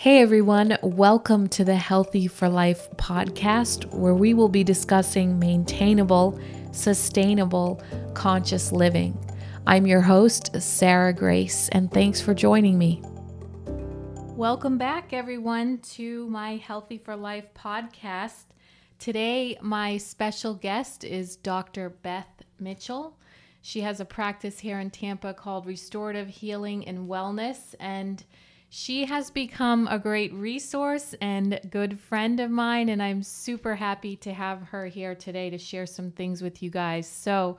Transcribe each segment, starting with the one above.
Hey everyone, welcome to the Healthy for Life podcast, where we will be discussing maintainable, sustainable, conscious living. I'm your host, Sarah Grace, and thanks for joining me. Welcome back, everyone, to my Healthy for Life podcast. Today, my special guest is Dr. Beth Mitchell. She has a practice here in Tampa called Restorative Healing and Wellness, and she has become a great resource and good friend of mine, and I'm super happy to have her here today to share some things with you guys. So,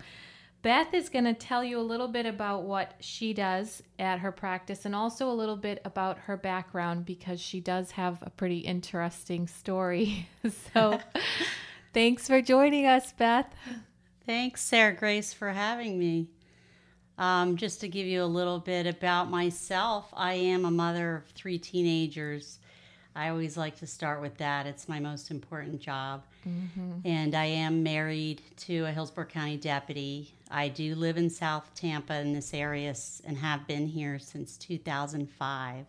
Beth is going to tell you a little bit about what she does at her practice and also a little bit about her background because she does have a pretty interesting story. so, thanks for joining us, Beth. Thanks, Sarah Grace, for having me. Um, just to give you a little bit about myself, I am a mother of three teenagers. I always like to start with that. It's my most important job. Mm-hmm. And I am married to a Hillsborough County deputy. I do live in South Tampa in this area and have been here since 2005.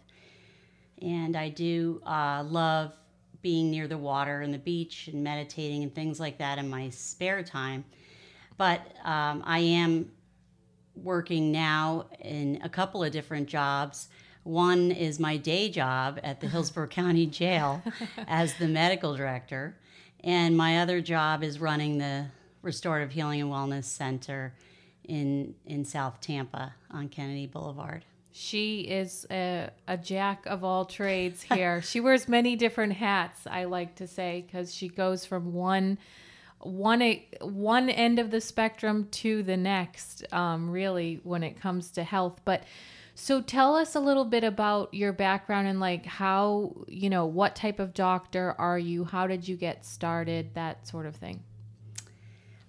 And I do uh, love being near the water and the beach and meditating and things like that in my spare time. But um, I am working now in a couple of different jobs. One is my day job at the Hillsborough County Jail as the medical director, and my other job is running the Restorative Healing and Wellness Center in in South Tampa on Kennedy Boulevard. She is a, a jack of all trades here. she wears many different hats, I like to say, because she goes from one one one end of the spectrum to the next um, really when it comes to health. But so tell us a little bit about your background and like how you know what type of doctor are you? How did you get started? That sort of thing.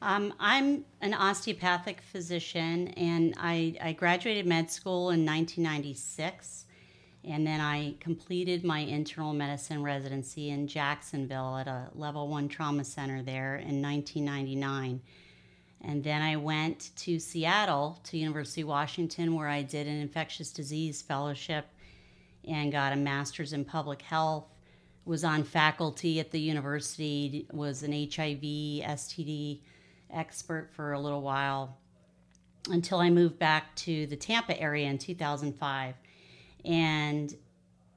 Um, i'm an osteopathic physician and I, I graduated med school in 1996 and then I completed my internal medicine residency in Jacksonville at a level one trauma center there in 1999. And then I went to Seattle to University of Washington where I did an infectious disease fellowship and got a master's in public health. Was on faculty at the university, was an HIV, STD expert for a little while until I moved back to the Tampa area in 2005 and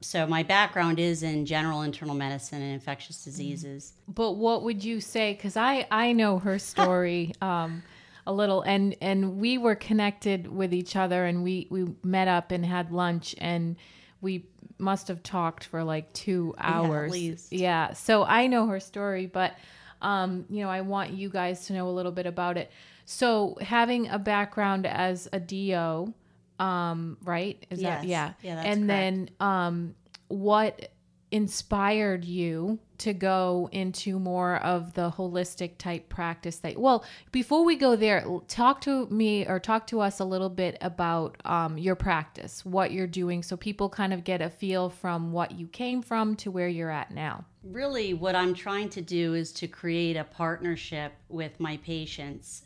so my background is in general internal medicine and infectious diseases. But what would you say? Because I I know her story um, a little, and and we were connected with each other, and we we met up and had lunch, and we must have talked for like two hours. Yeah, yeah. So I know her story, but um, you know I want you guys to know a little bit about it. So having a background as a DO um, right? Is yes. that yeah? Yeah, and correct. then um, what inspired you to go into more of the holistic type practice that well before we go there talk to me or talk to us a little bit about um, your practice what you're doing so people kind of get a feel from what you came from to where you're at now really what i'm trying to do is to create a partnership with my patients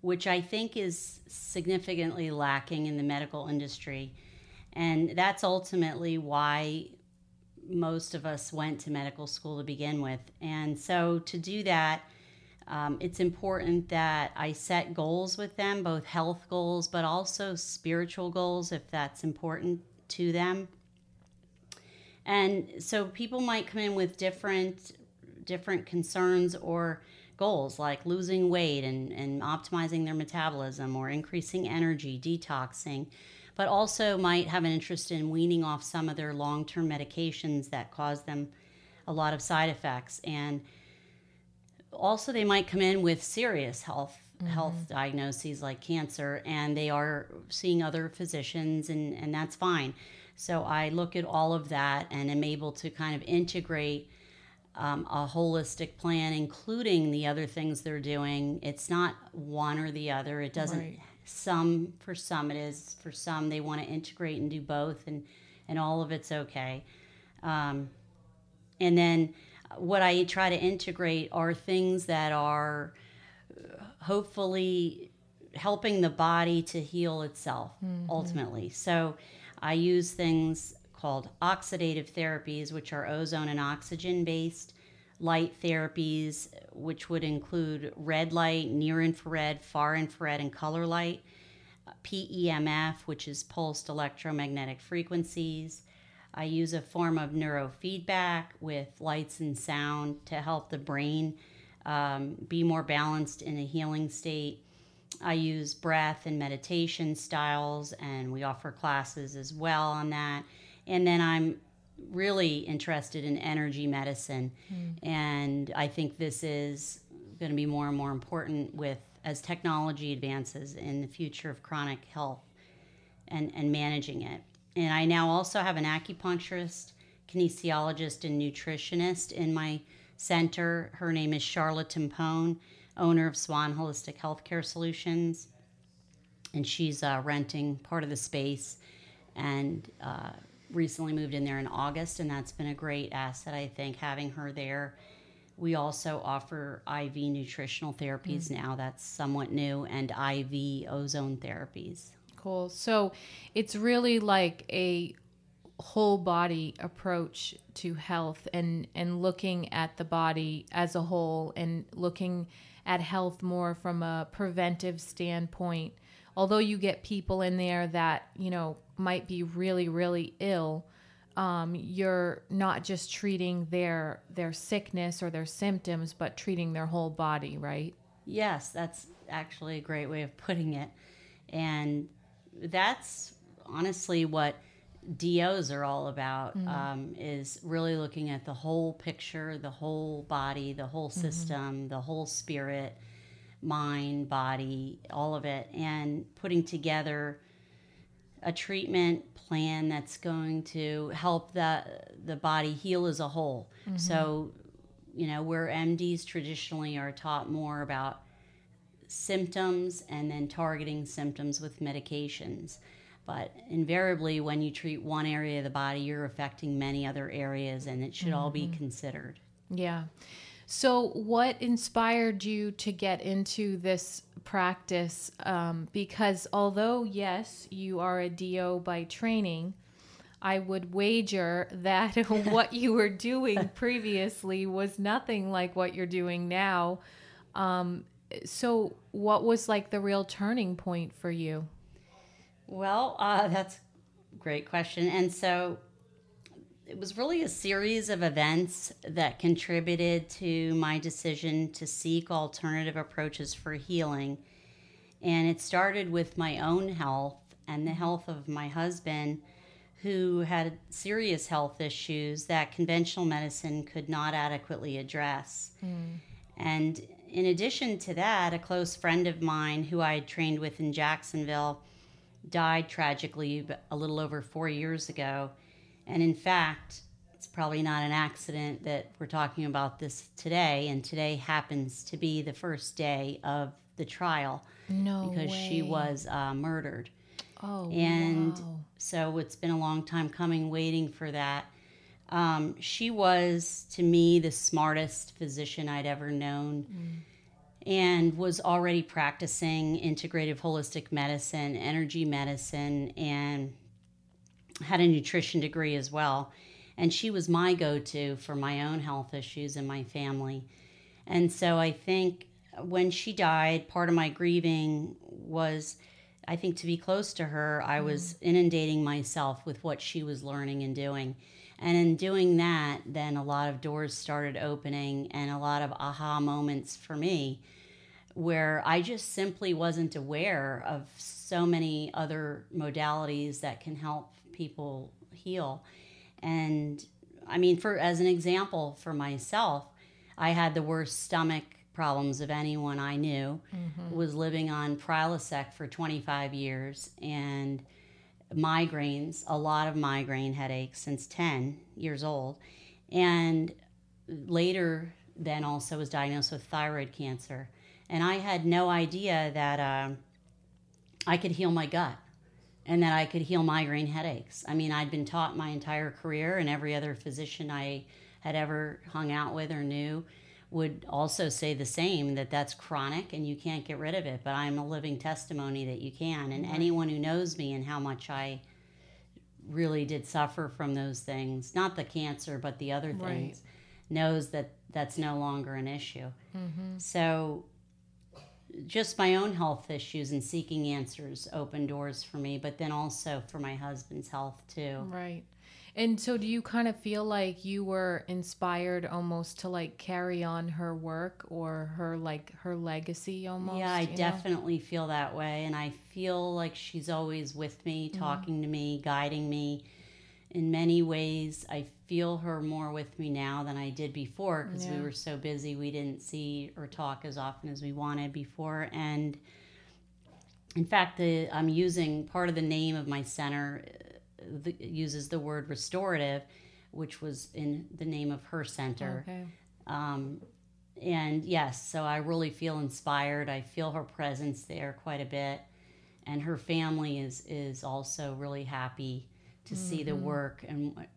which I think is significantly lacking in the medical industry. And that's ultimately why most of us went to medical school to begin with. And so to do that, um, it's important that I set goals with them, both health goals, but also spiritual goals if that's important to them. And so people might come in with different different concerns or goals like losing weight and, and optimizing their metabolism or increasing energy, detoxing, but also might have an interest in weaning off some of their long term medications that cause them a lot of side effects. And also, they might come in with serious health. Mm-hmm. Health diagnoses like cancer, and they are seeing other physicians, and, and that's fine. So, I look at all of that and am able to kind of integrate um, a holistic plan, including the other things they're doing. It's not one or the other. It doesn't. Right. Some for some it is. For some they want to integrate and do both, and and all of it's okay. Um, and then what I try to integrate are things that are hopefully helping the body to heal itself mm-hmm. ultimately. So I use things called oxidative therapies, which are ozone and oxygen based, light therapies, which would include red light, near infrared, far infrared, and color light, PEMF, which is pulsed electromagnetic frequencies. I use a form of neurofeedback with lights and sound to help the brain um, be more balanced in a healing state. I use breath and meditation styles, and we offer classes as well on that. And then I'm really interested in energy medicine, mm. and I think this is going to be more and more important with as technology advances in the future of chronic health and, and managing it. And I now also have an acupuncturist, kinesiologist, and nutritionist in my center. Her name is Charlotte Timpone, owner of Swan Holistic Healthcare Solutions. And she's uh, renting part of the space and uh, recently moved in there in August. And that's been a great asset, I think, having her there. We also offer IV nutritional therapies mm. now, that's somewhat new, and IV ozone therapies. Cool. So it's really like a whole body approach to health and and looking at the body as a whole and looking at health more from a preventive standpoint although you get people in there that you know might be really really ill um, you're not just treating their their sickness or their symptoms but treating their whole body right yes that's actually a great way of putting it and that's honestly what DOs are all about mm-hmm. um, is really looking at the whole picture, the whole body, the whole mm-hmm. system, mm-hmm. the whole spirit, mind, body, all of it, and putting together a treatment plan that's going to help the the body heal as a whole. Mm-hmm. So, you know, where MDs traditionally are taught more about symptoms and then targeting symptoms with medications. But invariably, when you treat one area of the body, you're affecting many other areas, and it should mm-hmm. all be mm-hmm. considered. Yeah. So, what inspired you to get into this practice? Um, because although, yes, you are a DO by training, I would wager that what you were doing previously was nothing like what you're doing now. Um, so, what was like the real turning point for you? Well, uh, that's a great question. And so it was really a series of events that contributed to my decision to seek alternative approaches for healing. And it started with my own health and the health of my husband, who had serious health issues that conventional medicine could not adequately address. Mm. And in addition to that, a close friend of mine who I had trained with in Jacksonville died tragically a little over four years ago. And in fact, it's probably not an accident that we're talking about this today. And today happens to be the first day of the trial. No. Because way. she was uh, murdered. Oh, and wow. so it's been a long time coming, waiting for that. Um, she was, to me, the smartest physician I'd ever known. Mm and was already practicing integrative holistic medicine, energy medicine, and had a nutrition degree as well. And she was my go to for my own health issues and my family. And so I think when she died, part of my grieving was, I think, to be close to her, I was mm. inundating myself with what she was learning and doing. And in doing that, then a lot of doors started opening and a lot of aha moments for me where I just simply wasn't aware of so many other modalities that can help people heal. And I mean, for as an example for myself, I had the worst stomach problems of anyone I knew. Mm-hmm. Was living on Prilosec for 25 years and migraines, a lot of migraine headaches since 10 years old. And later then also was diagnosed with thyroid cancer and I had no idea that uh, I could heal my gut and that I could heal migraine headaches. I mean, I'd been taught my entire career, and every other physician I had ever hung out with or knew would also say the same that that's chronic and you can't get rid of it. But I'm a living testimony that you can. And mm-hmm. anyone who knows me and how much I really did suffer from those things, not the cancer, but the other Right. things, knows that that's no longer an issue. Mm-hmm. So, just my own health issues and seeking answers open doors for me, but then also for my husband's health too. Right. And so do you kind of feel like you were inspired almost to like carry on her work or her like her legacy almost? Yeah, I you know? definitely feel that way. And I feel like she's always with me, Mm-hmm. talking to me, guiding me. In many ways, I feel her more with me now than I did before because Yeah. we were so busy. We didn't see or talk as often as we wanted before. And in fact, the, I'm using part of the name of my center uh, the, uses the word restorative, which was in the name of her center. Okay. Um, and yes, so I really feel inspired. I feel her presence there quite a bit, and her family is is also really happy to see the work and what-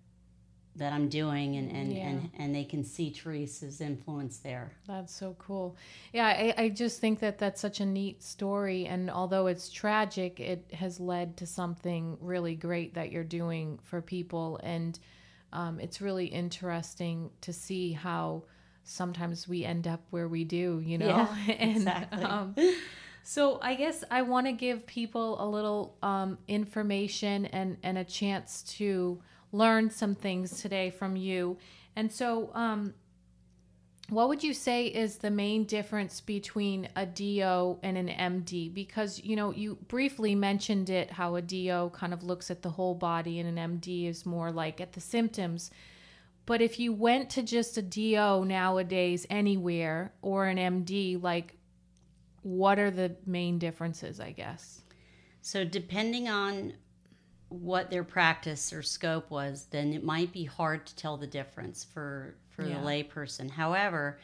that I'm doing, and and, Yeah. and and they can see Teresa's influence there. That's so cool. Yeah, I, I just think that that's such a neat story. And although it's tragic, it has led to something really great that you're doing for people. And um, it's really interesting to see how sometimes we end up where we do, you know? Yeah, and, exactly. um, so I guess I want to give people a little um, information and, and a chance to learn some things today from you. And so, um, what would you say is the main difference between a DO and an MD? Because, you know, you briefly mentioned it how a DO kind of looks at the whole body and an MD is more like at the symptoms. But if you went to just a DO nowadays anywhere or an MD, like what are the main differences, I guess? So depending on what their practice or scope was, then it might be hard to tell the difference for for Yeah. the layperson. However,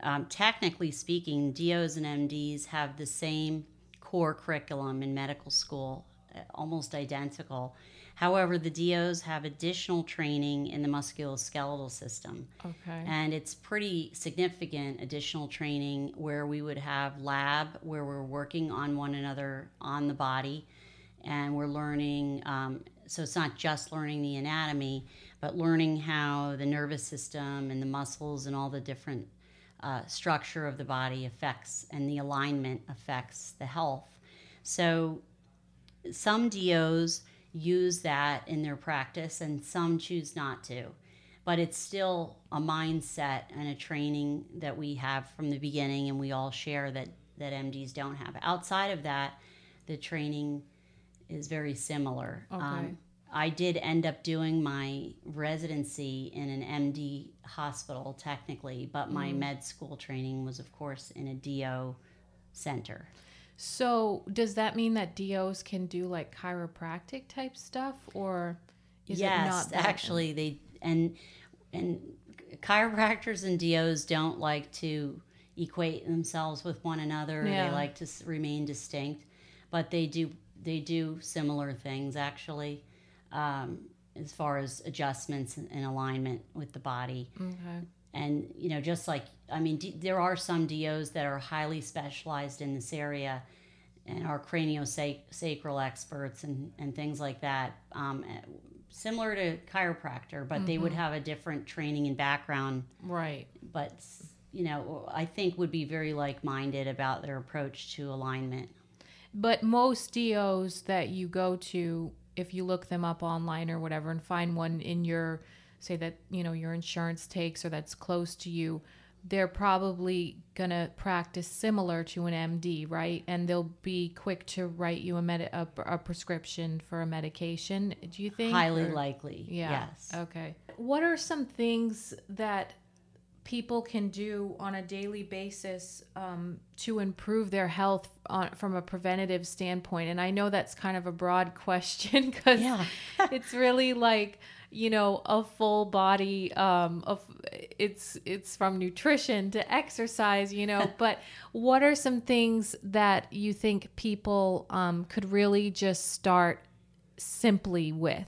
um, technically speaking, DOs and MDs have the same core curriculum in medical school, uh, almost identical. However, the DOs have additional training in the musculoskeletal system. Okay. And it's pretty significant additional training where we would have lab where we're working on one another on the body and we're learning. Um, so it's not just learning the anatomy, but learning how the nervous system and the muscles and all the different uh, structure of the body affects and the alignment affects the health. So some DOs use that in their practice and some choose not to. But it's still a mindset and a training that we have from the beginning and we all share that, that MDs don't have. Outside of that, the training is very similar. Um, I did end up doing my residency in an MD hospital technically, but my med school training was, of course, in a DO center. So, does that mean that DOs can do like chiropractic type stuff or is yes, it not that? actually, they and and chiropractors and DOs don't like to equate themselves with one another. Yeah. They like to remain distinct, but they do they do similar things actually, um, as far as adjustments and, and alignment with the body. Okay. And you know, just like I mean, D, there are some DOs that are highly specialized in this area, and are craniosacral experts and and things like that. Um, eh, similar to chiropractor, but they would have a different training and background. Right. But you know, I think would be very like minded about their approach to alignment. But most DOs that you go to, if you look them up online or whatever and find one in your, say that, you know, your insurance takes or that's close to you, they're probably going to practice similar to an MD, right? And they'll be quick to write you a, med- a, a prescription for a medication. Do you think? Highly Or- likely. Yeah. Yes. Okay. What are some things that people can do on a daily basis um, to improve their health on, from a preventative standpoint? And I know that's kind of a broad question because Yeah. it's really like you know a full body um of it's it's from nutrition to exercise you know but what are some things that you think people um could really just start simply with?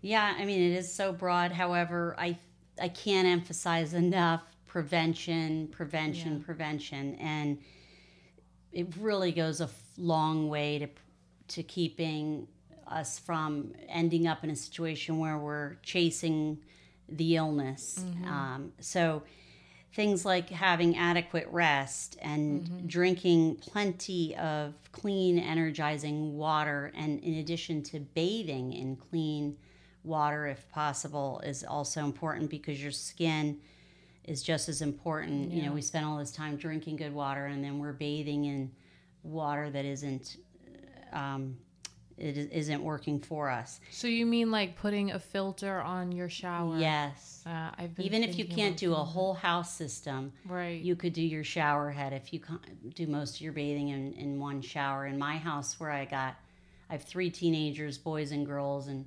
Yeah, I mean it is so broad. However, I I can't emphasize enough prevention, prevention, prevention, and it really goes a long way to to keeping us from ending up in a situation where we're chasing the illness. Um, so, things like having adequate rest and drinking plenty of clean, energizing water, and in addition to bathing in clean water, if possible, is also important because your skin is just as important. You know, we spend all this time drinking good water and then we're bathing in water that isn't. Um, it is- isn't working for us. So you mean like putting a filter on your shower? Yes. Uh, I've been Even if you can't do a whole house system, right. you could do your shower head if you can't do most of your bathing in, in one shower. In my house, where I got, I have three teenagers, boys and girls, and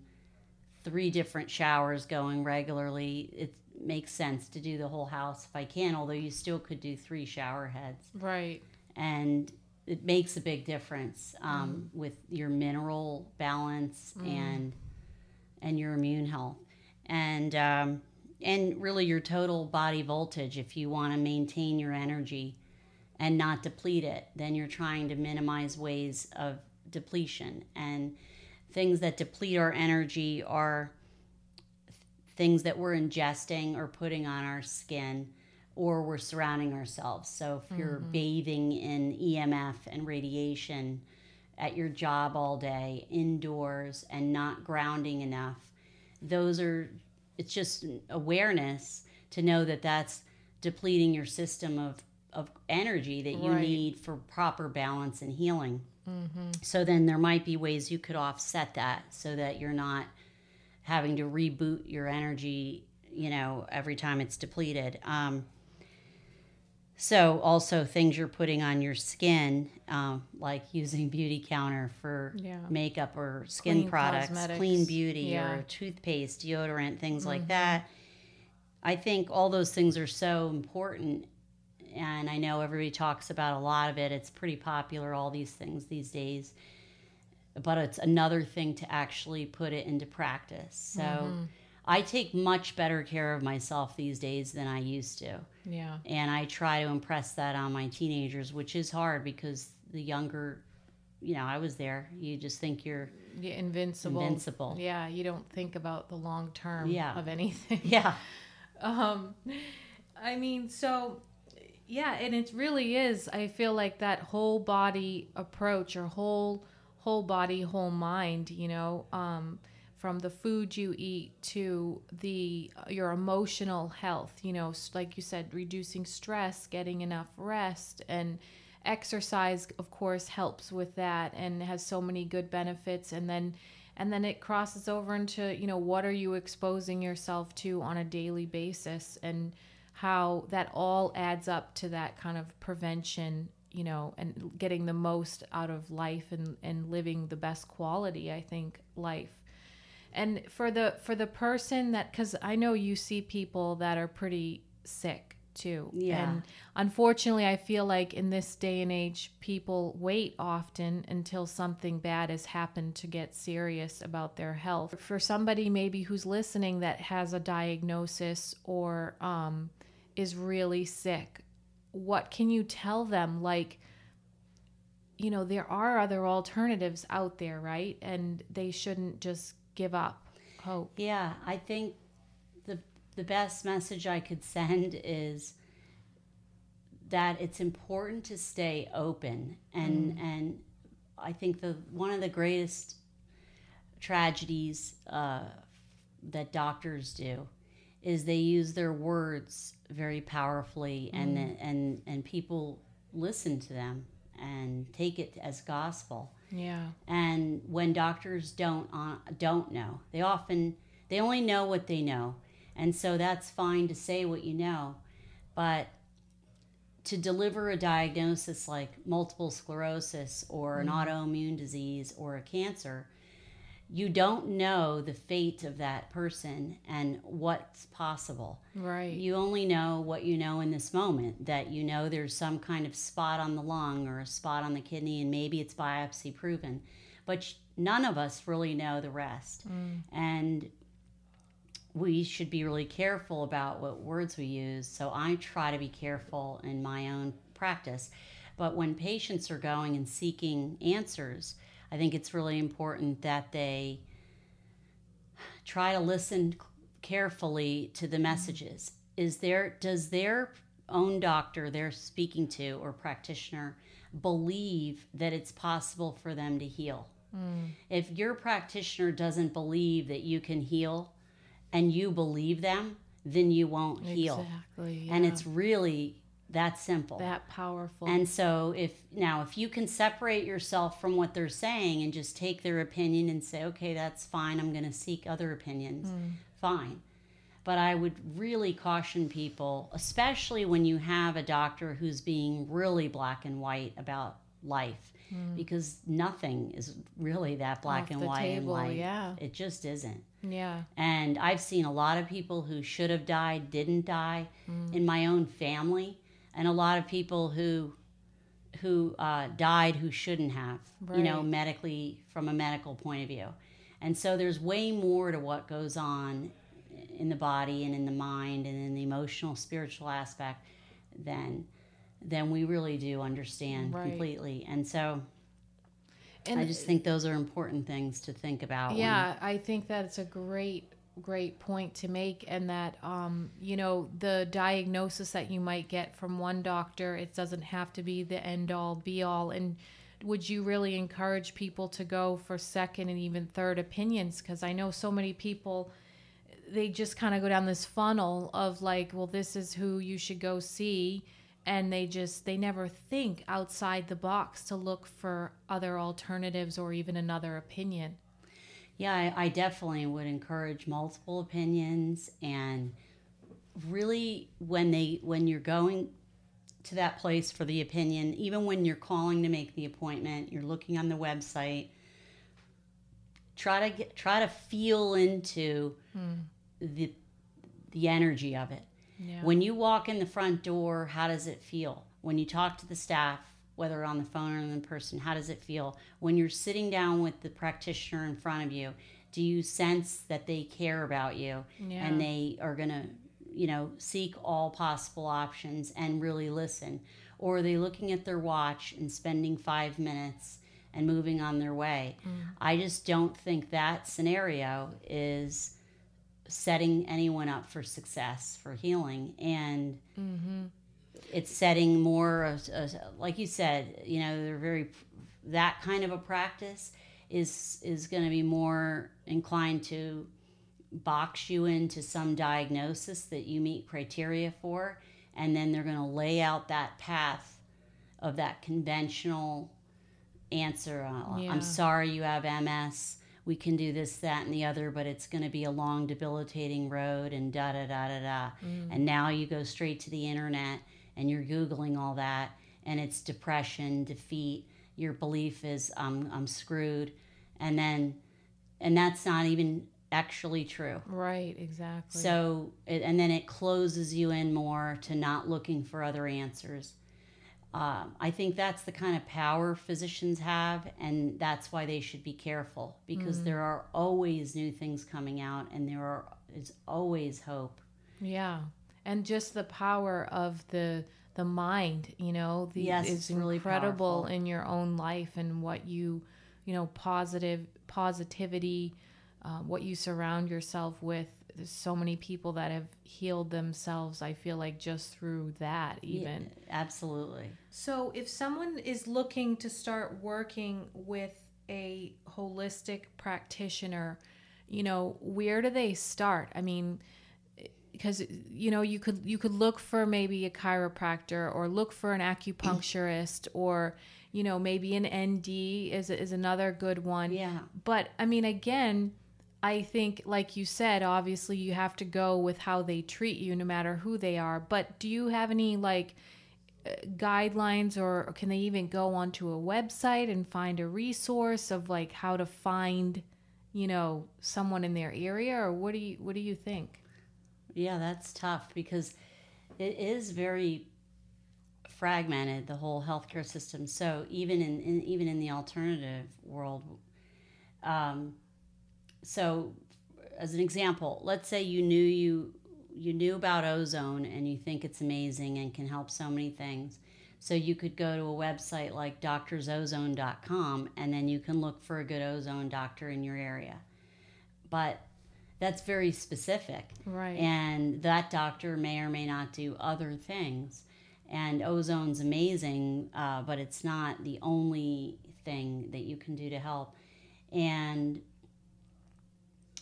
three different showers going regularly. It makes sense to do the whole house if I can, although you still could do three shower heads. right. And it makes a big difference um, with your mineral balance and and your immune health. And um, and really your total body voltage if you want to maintain your energy and not deplete it then you're trying to minimize ways of depletion. And things that deplete our energy are things that we're ingesting or putting on our skin or we're surrounding ourselves. So if you're bathing in EMF and radiation at your job all day, indoors, and not grounding enough, those are, it's just awareness to know that that's depleting your system of, of energy that you Right. need for proper balance and healing. So then there might be ways you could offset that so that you're not having to reboot your energy, you know, every time it's depleted. Um, so also things you're putting on your skin, um, like using Beautycounter for Yeah. makeup or skin Clean products, cosmetics. clean beauty Yeah. Mm-hmm. or toothpaste, deodorant, things like that. I think all those things are so important. And I know everybody talks about a lot of it. It's pretty popular, all these things these days. But it's another thing to actually put it into practice. So Mm-hmm. I take much better care of myself these days than I used to. Yeah. And I try to impress that on my teenagers, which is hard because the younger, you know, I was there. You just think you're, Yeah, invincible. Invincible. Yeah, you don't think about the long term Yeah. of anything. yeah. Um, I mean, so yeah, and it really is. I feel like that whole body approach, or whole whole body, whole mind. You know, um, from the food you eat to the uh, your emotional health. You know, like you said, reducing stress, getting enough rest, and exercise of course helps with that and has so many good benefits and then and then it crosses over into you know what are you exposing yourself to on a daily basis and how that all adds up to that kind of prevention you know and getting the most out of life and and living the best quality i think life and for the for the person that because i know you see people that are pretty sick too. Yeah. and unfortunately i feel like in this day and age people wait often until something bad has happened to get serious about their health. For somebody maybe who's listening that has a diagnosis or um, is really sick what can you tell them? Like you know there are other alternatives out there right? And they shouldn't just give up hope. Yeah, I think the the best message I could send is that it's important to stay open and and I think the one of the greatest tragedies uh, that doctors do is they use their words very powerfully and and and people listen to them and take it as gospel yeah. And when doctors don't uh, don't know they often they only know what they know. And so that's fine to say what you know but to deliver a diagnosis like multiple sclerosis or an autoimmune disease or a cancer you don't know the fate of that person and what's possible. Right. You only know what you know in this moment that you know there's some kind of spot on the lung or a spot on the kidney and maybe it's biopsy proven but none of us really know the rest. Mm. And we should be really careful about what words we use so i try to be careful in my own practice. But when patients are going and seeking answers I think it's really important that they try to listen carefully to the messages. Is there does their own doctor they're speaking to or practitioner believe that it's possible for them to heal? Mm. If your practitioner doesn't believe that you can heal and you believe them, then you won't heal. Exactly. Yeah. And it's really that simple. That powerful. And so if now if you can separate yourself from what they're saying and just take their opinion and say, "Okay, that's fine. I'm going to seek other opinions." Mm. Fine. But I would really caution people, especially when you have a doctor who's being really black and white about life mm. because nothing is really that black Off and white table, and white. Yeah. It just isn't. Yeah. And I've seen a lot of people who should have died didn't die mm. in my own family, and a lot of people who who uh, died who shouldn't have, right. you know, medically from a medical point of view. And so there's way more to what goes on in the body and in the mind and in the emotional, spiritual aspect than than we really do understand right. completely. And so and I just think those are important things to think about. Yeah, when, I think that's a great great point to make and that um, you know the diagnosis that you might get from one doctor it doesn't have to be the end all be all. And would you really encourage people to go for second and even third opinions? Because i know so many people they just kind of go down this funnel of like well this is who you should go see. And they just they never think outside the box to look for other alternatives or even another opinion yeah I, I, definitely would encourage multiple opinions and really when they when you're going to that place for the opinion even when you're calling to make the appointment you're looking on the website try to get try to feel into hmm. the the energy of it yeah. When you walk in the front door, how does it feel? When you talk to the staff, whether on the phone or in person, how does it feel? When you're sitting down with the practitioner in front of you, do you sense that they care about you yeah. and they are going to, you know, seek all possible options and really listen? Or are they looking at their watch and spending five minutes and moving on their way? Mm. I just don't think that scenario is setting anyone up for success for healing and mm-hmm. It's setting more of, like you said you know they're very that kind of a practice is is going to be more inclined to box you into some diagnosis that you meet criteria for and then they're going to lay out that path of that conventional answer yeah. i'm sorry you have ms we can do this, that, and the other, but it's going to be a long, debilitating road and da da da da da. Mm. And now you go straight to the internet and you're Googling all that, and it's depression, defeat. Your belief is, um, I'm screwed. And then, and that's not even actually true. Right, exactly. So, it, and then it closes you in more to not looking for other answers. Um, I think that's the kind of power physicians have, and that's why they should be careful because mm. there are always new things coming out, and there are, is always hope. Yeah, and just the power of the the mind, you know, the, yes, is incredible in your own life and what you, you know, positive positivity, uh, what you surround yourself with. There's so many people that have healed themselves i feel like just through that even. yeah, absolutely. So if someone is looking to start working with a holistic practitioner you know where do they start? I mean because you know you could you could look for maybe a chiropractor or look for an acupuncturist or you know maybe an nd is is another good one yeah but i mean again I think, like you said, obviously you have to go with how they treat you, no matter who they are. But do you have any like uh, guidelines, or can they even go onto a website and find a resource of like how to find, you know, someone in their area, or what do you what do you think? Yeah, that's tough because it is very fragmented the whole healthcare system. So even in, in even in the alternative world. Um, so as an example let's say you knew you you knew about ozone and you think it's amazing and can help so many things So you could go to a website like doctorsozone.com and then you can look for a good ozone doctor in your area. But that's very specific. Right. And that doctor may or may not do other things. And ozone's amazing, uh, but it's not the only thing that you can do to help. And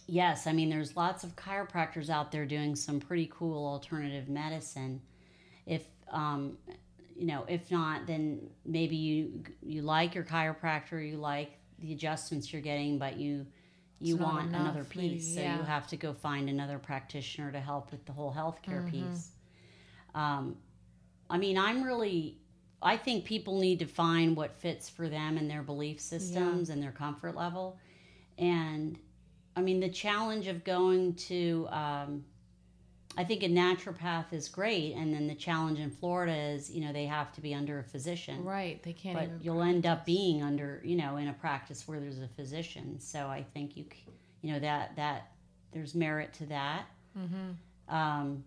yes, I mean, there's lots of chiropractors out there doing some pretty cool alternative medicine. If um, you know, if not, then maybe you you like your chiropractor, you like the adjustments you're getting, but you you It's want enough, another maybe, piece, so yeah. you have to go find another practitioner to help with the whole healthcare Mm-hmm. piece. Um, I mean, I'm really. I think people need to find what fits for them and their belief systems and their comfort level. And I mean, the challenge of going to, um, I think a naturopath is great. And then the challenge in Florida is, you know, they have to be under a physician. Right. They can't But you'll end up being under, you know, in a practice where there's a physician. So I think you, you know, that, that there's merit to that. Mm-hmm. Um,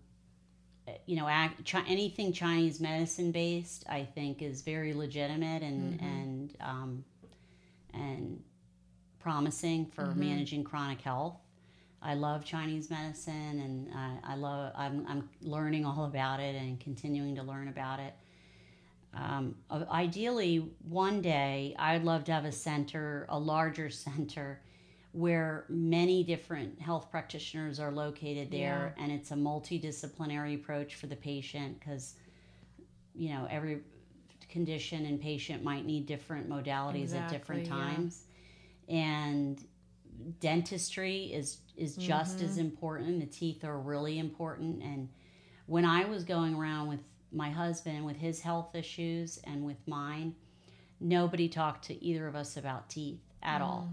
you know, ac chi- anything Chinese medicine based, I think, is very legitimate and Mm-hmm. and um, and promising for Mm-hmm. managing chronic health. I love Chinese medicine, and I, I love. I'm I'm learning all about it and continuing to learn about it. Um, uh, ideally, one day, I'd love to have a center, a larger center, where many different health practitioners are located there, and it's a multidisciplinary approach for the patient because, you know, every condition and patient might need different modalities at different Exactly, yeah. times, and dentistry is is just Mm-hmm. as important. The teeth are really important, and when I was going around with my husband with his health issues and with mine, nobody talked to either of us about teeth at all.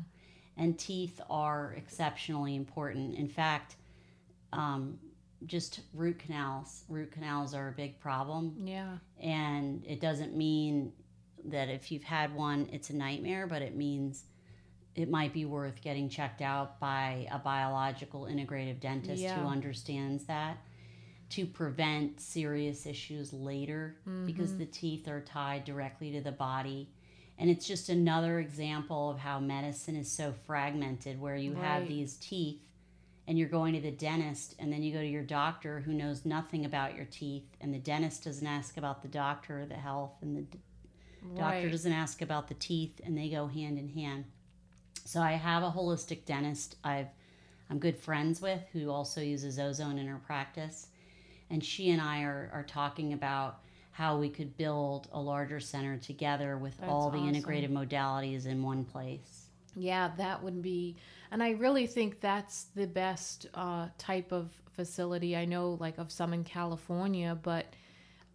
And teeth are exceptionally important. In fact, um, just root canals. Root canals are a big problem. Yeah. And it doesn't mean that if you've had one, it's a nightmare, but it means it might be worth getting checked out by a biological integrative dentist Yeah. who understands that to prevent serious issues later because mm-hmm. the teeth are tied directly to the body. And it's just another example of how medicine is so fragmented, where you have these teeth and you're going to the dentist, and then you go to your doctor who knows nothing about your teeth, and the dentist doesn't ask about the doctor or the health, and the d- doctor doesn't ask about the teeth, and they go hand in hand. So I have a holistic dentist I've I'm good friends with who also uses ozone in her practice, and she and I are are talking about how we could build a larger center together with That's all the awesome. integrated modalities in one place. Yeah, that would be, and I really think that's the best uh, type of facility. I know, like, of some in California, but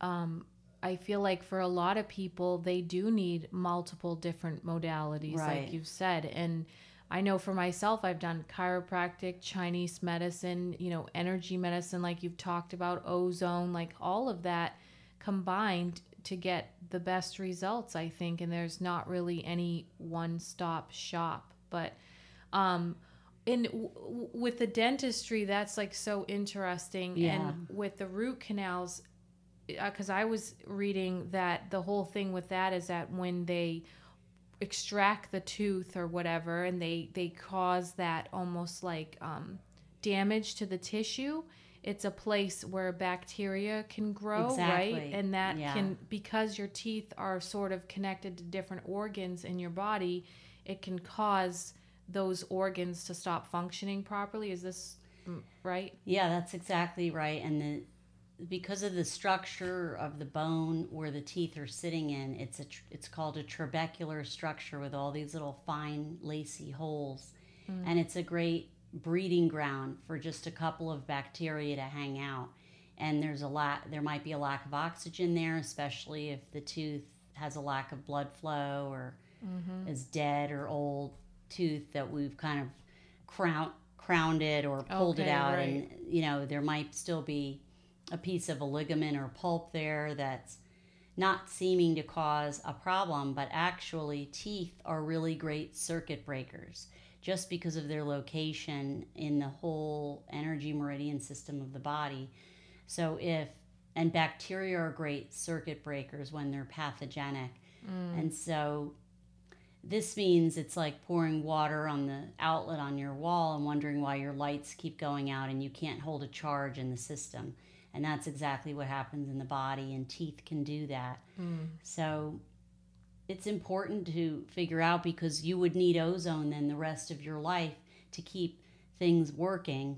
um, I feel like for a lot of people, they do need multiple different modalities, Right. like you've said. And I know for myself, I've done chiropractic, Chinese medicine, you know, energy medicine, like you've talked about, ozone, like all of that combined to get the best results, I think. And there's not really any one stop shop. But um, in w- w- with the dentistry, that's like so interesting. Yeah. And with the root canals, because I was reading that the whole thing with that is that when they extract the tooth or whatever and they they cause that almost like um, damage to the tissue it's a place where bacteria can grow right and that Yeah. can because your teeth are sort of connected to different organs in your body it can cause those organs to stop functioning properly is this mm, right Yeah, that's exactly right. And the because of the structure of the bone where the teeth are sitting in, it's a tr- it's called a trabecular structure with all these little fine lacy holes, mm. and it's a great breeding ground for just a couple of bacteria to hang out. And there's a lot. There might be a lack of oxygen there, especially if the tooth has a lack of blood flow or mm-hmm. is dead or old tooth that we've kind of crown, crowned it or pulled it out right. and you know there might still be a piece of a ligament or pulp there that's not seeming to cause a problem but actually teeth are really great circuit breakers just because of their location in the whole energy meridian system of the body so if and bacteria are great circuit breakers when they're pathogenic. Mm. And so this means it's like pouring water on the outlet on your wall and wondering why your lights keep going out and you can't hold a charge in the system. And that's exactly what happens in the body, and teeth can do that. Hmm. So it's important to figure out because you would need ozone then the rest of your life to keep things working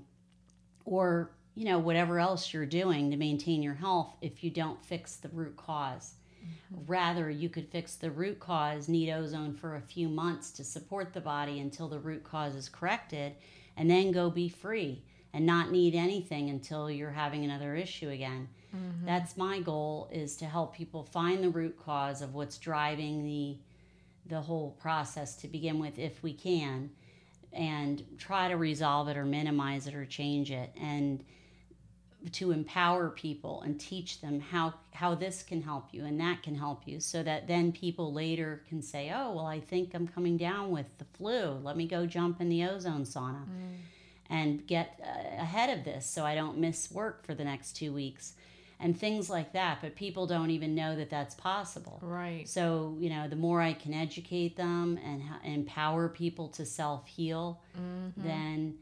or you know whatever else you're doing to maintain your health if you don't fix the root because mm-hmm. rather you could fix the root cause need ozone for a few months to support the body until the root cause is corrected and then go be free and not need anything until you're having another issue again. Mm-hmm. That's my goal is to help people find the root cause of what's driving the the whole process to begin with if we can and try to resolve it or minimize it or change it and to empower people and teach them how how this can help you and that can help you so that then people later can say oh well i think i'm coming down with the flu. Let me go jump in the ozone sauna mm. And get uh, ahead of this so i don't miss work for the next two weeks and things like that but people don't even know that that's possible Right. so, you know, the more I can educate them and ha- empower people to self heal, then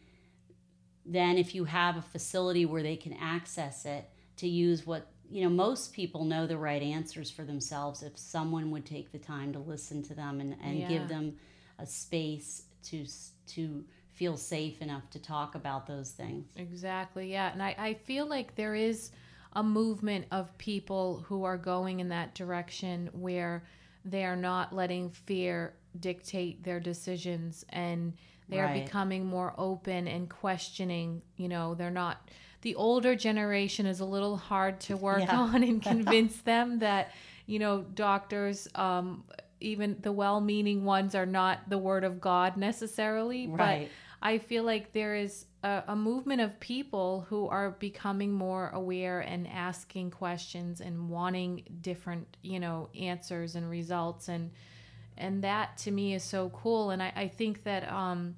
then if you have a facility where they can access it to use what you know, most people know the right answers for themselves if someone would take the time to listen to them and, and Yeah. give them a space to to feel safe enough to talk about those things. Exactly. Yeah. And I, I feel like there is a movement of people who are going in that direction where they are not letting fear dictate their decisions and they are becoming more open and questioning. You know, they're not. The older generation is a little hard to work Yeah. on and convince them that, you know, doctors, um, even the well meaning ones, are not the word of God necessarily. But Right. I feel like there is a, a movement of people who are becoming more aware and asking questions and wanting different, you know, answers and results and and that to me is so cool. And I, I think that um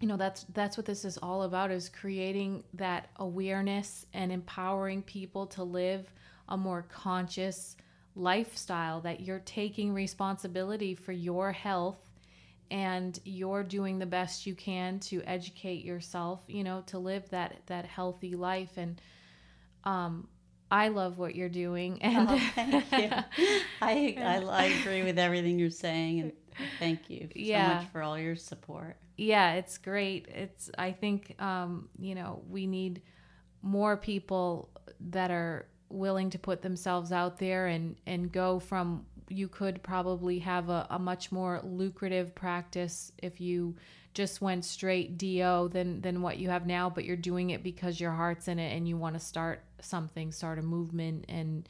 you know that's that's what this is all about is creating that awareness and empowering people to live a more conscious lifestyle that you're taking responsibility for your health and you're doing the best you can to educate yourself you know to live that that healthy life and um i love what you're doing and Oh, thank you. I, I, I agree with everything you're saying, and thank you so much for all your support. yeah it's great it's i think um you know we need more people that are willing to put themselves out there and and go from you could probably have a, a much more lucrative practice if you just went straight do than than what you have now but you're doing it because your heart's in it and you want to start something start a movement and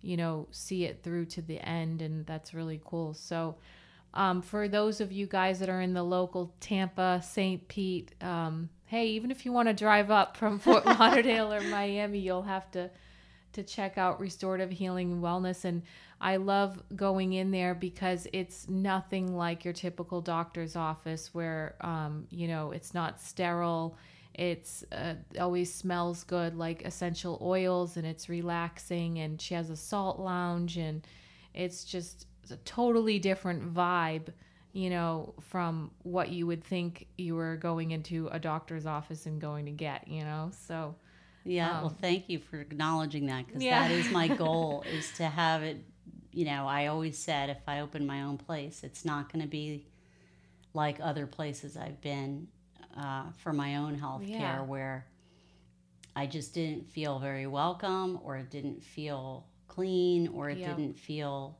you know see it through to the end and that's really cool so um, for those of you guys that are in the local Tampa, St. Pete, um, hey, even if you want to drive up from Fort Lauderdale or Miami, you'll have to to check out Restorative Healing and Wellness. And I love going in there because it's nothing like your typical doctor's office where, um, you know, it's not sterile. It's uh, always smells good, like essential oils, and it's relaxing. And she has a salt lounge, and it's just a totally different vibe, you know, from what you would think you were going into a doctor's office and going to get, you know. So Yeah, well, thank you for acknowledging that because Um, Yeah. that is my goal is to have it. You know, I always said if I open my own place, it's not going to be like other places I've been uh, for my own health care Yeah. where I just didn't feel very welcome or it didn't feel clean or it Yep. didn't feel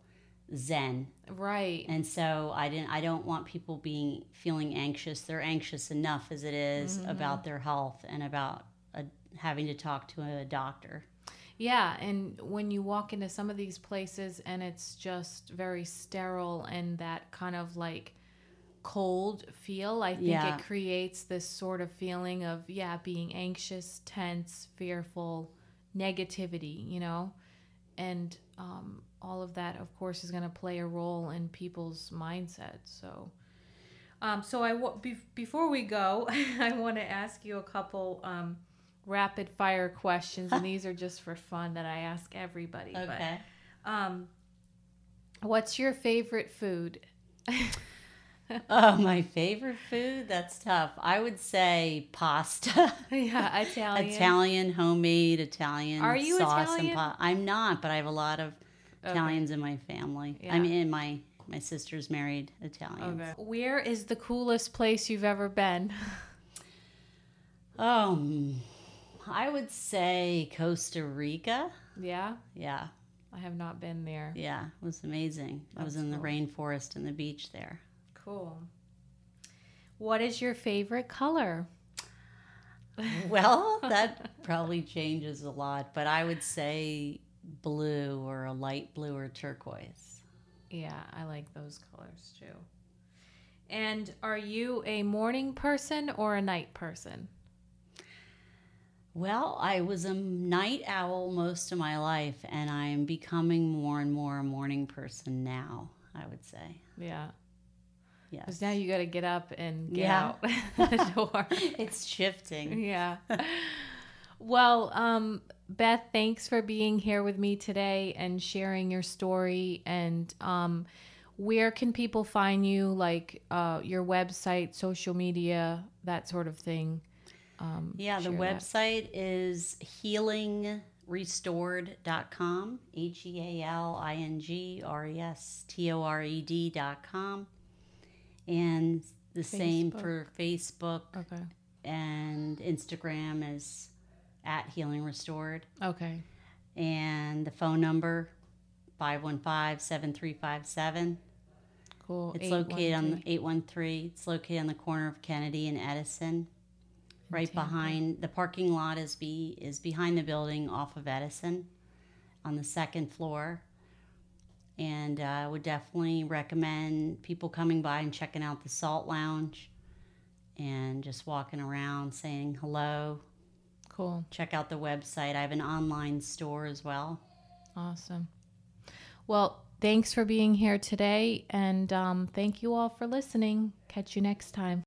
zen right, and so i didn't i don't want people being feeling anxious they're anxious enough as it is Mm-hmm. about their health and about a, having to talk to a doctor Yeah, and when you walk into some of these places and it's just very sterile and that kind of like cold feel, I think Yeah. it creates this sort of feeling of, yeah, being anxious, tense, fearful, negativity, you know? And um, all of that, of course, is going to play a role in people's mindset. So, um, so I wa- be- before we go, I want to ask you a couple um, rapid fire questions, and these are just for fun that I ask everybody. Okay. But, um, what's your favorite food? oh, my favorite food? That's tough. I would say pasta. yeah, Italian. Italian, homemade Italian. Are you sauce Italian? And pa- I'm not, but I have a lot of Okay. Italians in my family. Yeah. I mean, my my sister's married Italian. Okay. Where is the coolest place you've ever been? Um, I would say Costa Rica. yeah, Yeah, I have not been there. yeah, it was amazing. I was That's in the rainforest and the beach there. Cool. What is your favorite color? Well, that probably changes a lot, but I would say blue or a light blue or turquoise. Yeah, I like those colors too. And are you a morning person or a night person? Well, I was a night owl most of my life, and I'm becoming more and more a morning person now, I would say. Yeah. Yes. Because now you got to get up and get Yeah. out the door. it's shifting. yeah. Well, um, Beth, thanks for being here with me today and sharing your story. And um, where can people find you? Like uh, your website, social media, that sort of thing. Um, Yeah, the share that. website is healingrestored.com, H E A L I N G R E S T O R E D.com. And the same for Facebook Okay. and Instagram is at Healing Restored. Okay. And the phone number 515 7357. Cool. It's located on the 813. It's located on the corner of Kennedy and Edison. Right behind the parking lot is be is behind the building off of Edison on the second floor. And uh, I would definitely recommend people coming by and checking out the Salt Lounge and just walking around saying hello. Cool. Check out the website. I have an online store as well. Awesome. Well, thanks for being here today. And um, thank you all for listening. Catch you next time.